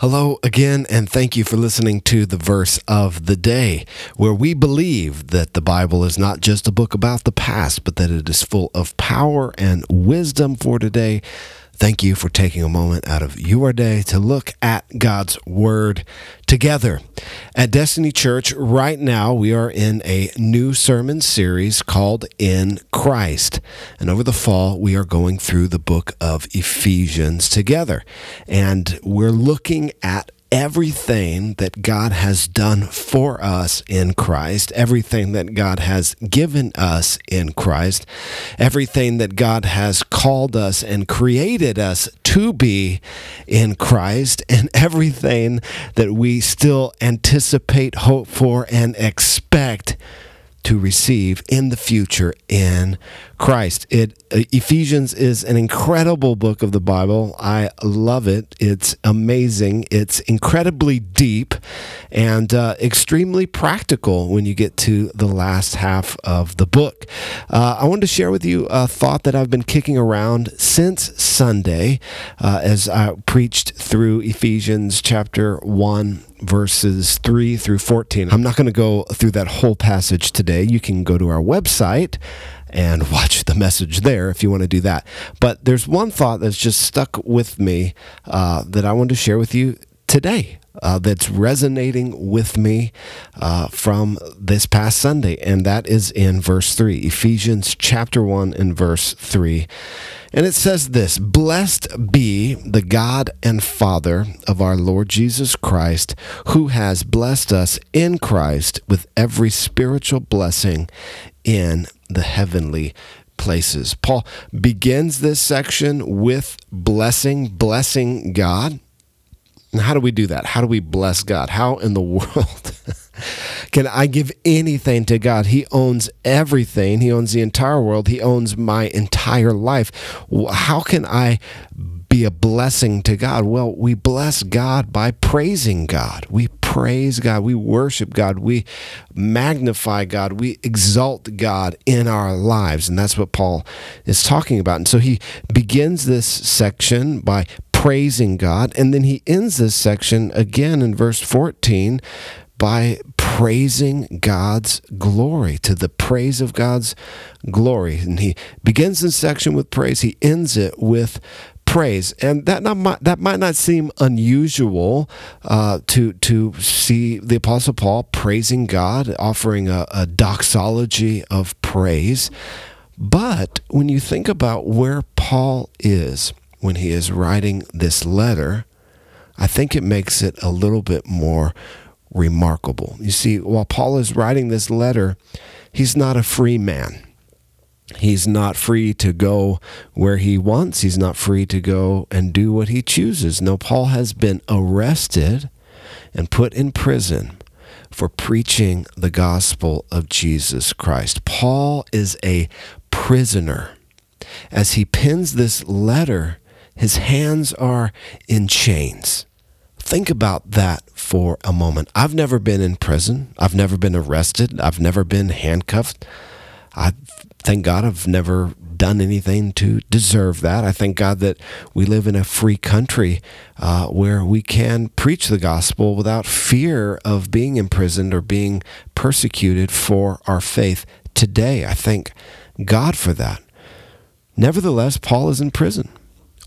Hello again, and thank you for listening to the verse of the day, where we believe that the Bible is not just a book about the past, but that it is full of power and wisdom for today. Thank you for taking a moment out of your day to look at God's Word together. At Destiny Church, right now, we are in a new sermon series called In Christ. And over the fall, we are going through the book of Ephesians together. And we're looking at everything that God has done for us in Christ, everything that God has given us in Christ, everything that God has called us and created us to be in Christ, and everything that we still anticipate, hope for, and expect to receive in the future in Christ. It uh, Ephesians is an incredible book of the Bible. I love it. It's amazing. It's incredibly deep and uh, extremely practical when you get to the last half of the book. Uh, I wanted to share with you a thought that I've been kicking around since Sunday uh, as I preached through Ephesians chapter 1 verses 3 through 14. I'm not going to go through that whole passage today. You can go to our website and watch the message there if you want to do that. But there's one thought that's just stuck with me uh, that I want to share with you today. Uh, that's resonating with me uh, from this past Sunday, and that is in verse 3, Ephesians chapter 1 and verse 3. And it says this Blessed be the God and Father of our Lord Jesus Christ, who has blessed us in Christ with every spiritual blessing in the heavenly places. Paul begins this section with blessing, blessing God. And how do we do that? How do we bless God? How in the world can I give anything to God? He owns everything. He owns the entire world. He owns my entire life. How can I be a blessing to God? Well, we bless God by praising God. We praise God. We worship God. We magnify God. We exalt God in our lives. And that's what Paul is talking about. And so he begins this section by praising God. And then he ends this section again in verse 14 by praising God's glory, to the praise of God's glory. And he begins this section with praise, he ends it with praise, and that not that might not seem unusual uh, to to see the Apostle Paul praising God, offering a, a doxology of praise. But when you think about where Paul is when he is writing this letter, I think it makes it a little bit more remarkable. You see, while Paul is writing this letter, he's not a free man. He's not free to go where he wants. He's not free to go and do what he chooses. No, Paul has been arrested and put in prison for preaching the gospel of Jesus Christ. Paul is a prisoner. As he pens this letter, his hands are in chains. Think about that for a moment. I've never been in prison. I've never been arrested. I've never been handcuffed. I thank God I've never done anything to deserve that. I thank God that we live in a free country uh, where we can preach the gospel without fear of being imprisoned or being persecuted for our faith today. I thank God for that. Nevertheless, Paul is in prison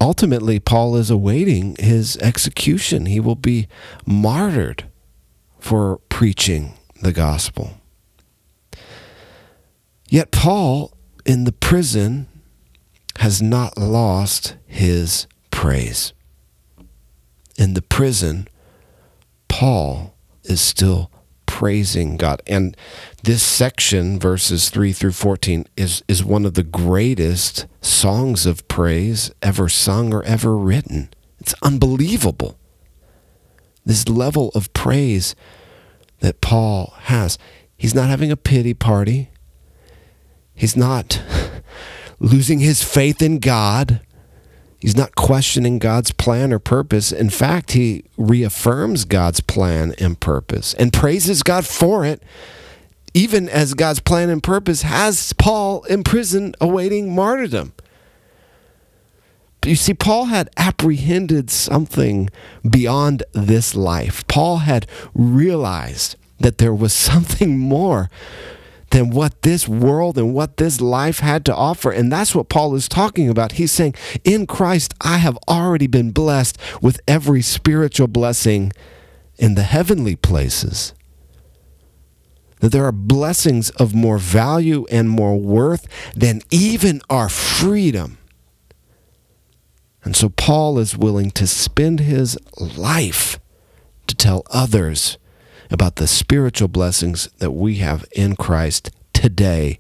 ultimately, Paul is awaiting his execution. He will be martyred for preaching the gospel. Yet, Paul in the prison has not lost his praise. In the prison, Paul is still praising God. And this section, verses 3 through 14, is, is one of the greatest songs of praise ever sung or ever written. It's unbelievable. This level of praise that Paul has. He's not having a pity party. He's not losing his faith in God. He's not questioning God's plan or purpose. In fact, he reaffirms God's plan and purpose and praises God for it, even as God's plan and purpose has Paul in prison awaiting martyrdom. You see, Paul had apprehended something beyond this life. Paul had realized that there was something more than what this world and what this life had to offer. And that's what Paul is talking about. He's saying, In Christ, I have already been blessed with every spiritual blessing in the heavenly places. That there are blessings of more value and more worth than even our freedom. And so Paul is willing to spend his life to tell others about the spiritual blessings that we have in Christ today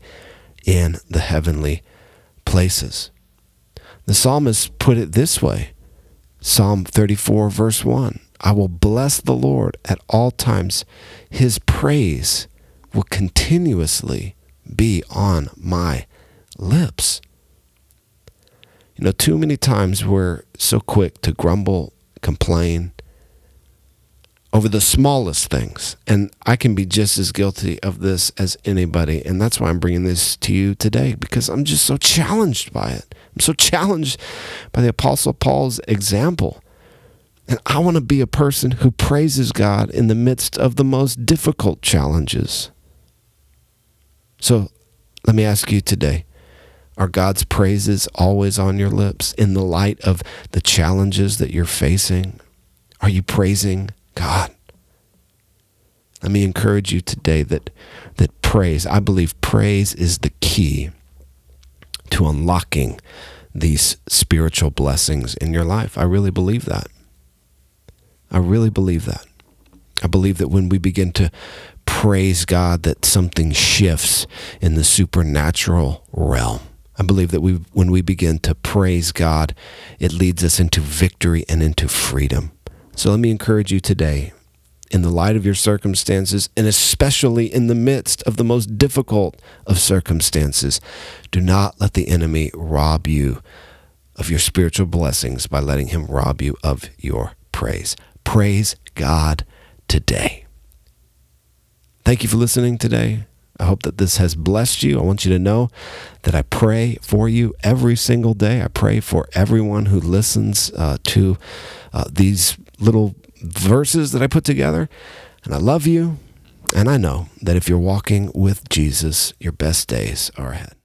in the heavenly places. The psalmist put it this way Psalm 34, verse 1 I will bless the Lord at all times, his praise will continuously be on my lips. You know, too many times we're so quick to grumble, complain, over the smallest things. And I can be just as guilty of this as anybody. And that's why I'm bringing this to you today because I'm just so challenged by it. I'm so challenged by the Apostle Paul's example. And I want to be a person who praises God in the midst of the most difficult challenges. So let me ask you today are God's praises always on your lips in the light of the challenges that you're facing? Are you praising God. Let me encourage you today that that praise, I believe praise is the key to unlocking these spiritual blessings in your life. I really believe that. I really believe that. I believe that when we begin to praise God that something shifts in the supernatural realm. I believe that we when we begin to praise God, it leads us into victory and into freedom. So let me encourage you today, in the light of your circumstances, and especially in the midst of the most difficult of circumstances, do not let the enemy rob you of your spiritual blessings by letting him rob you of your praise. Praise God today. Thank you for listening today. I hope that this has blessed you. I want you to know that I pray for you every single day. I pray for everyone who listens uh, to uh, these little verses that I put together. And I love you. And I know that if you're walking with Jesus, your best days are ahead.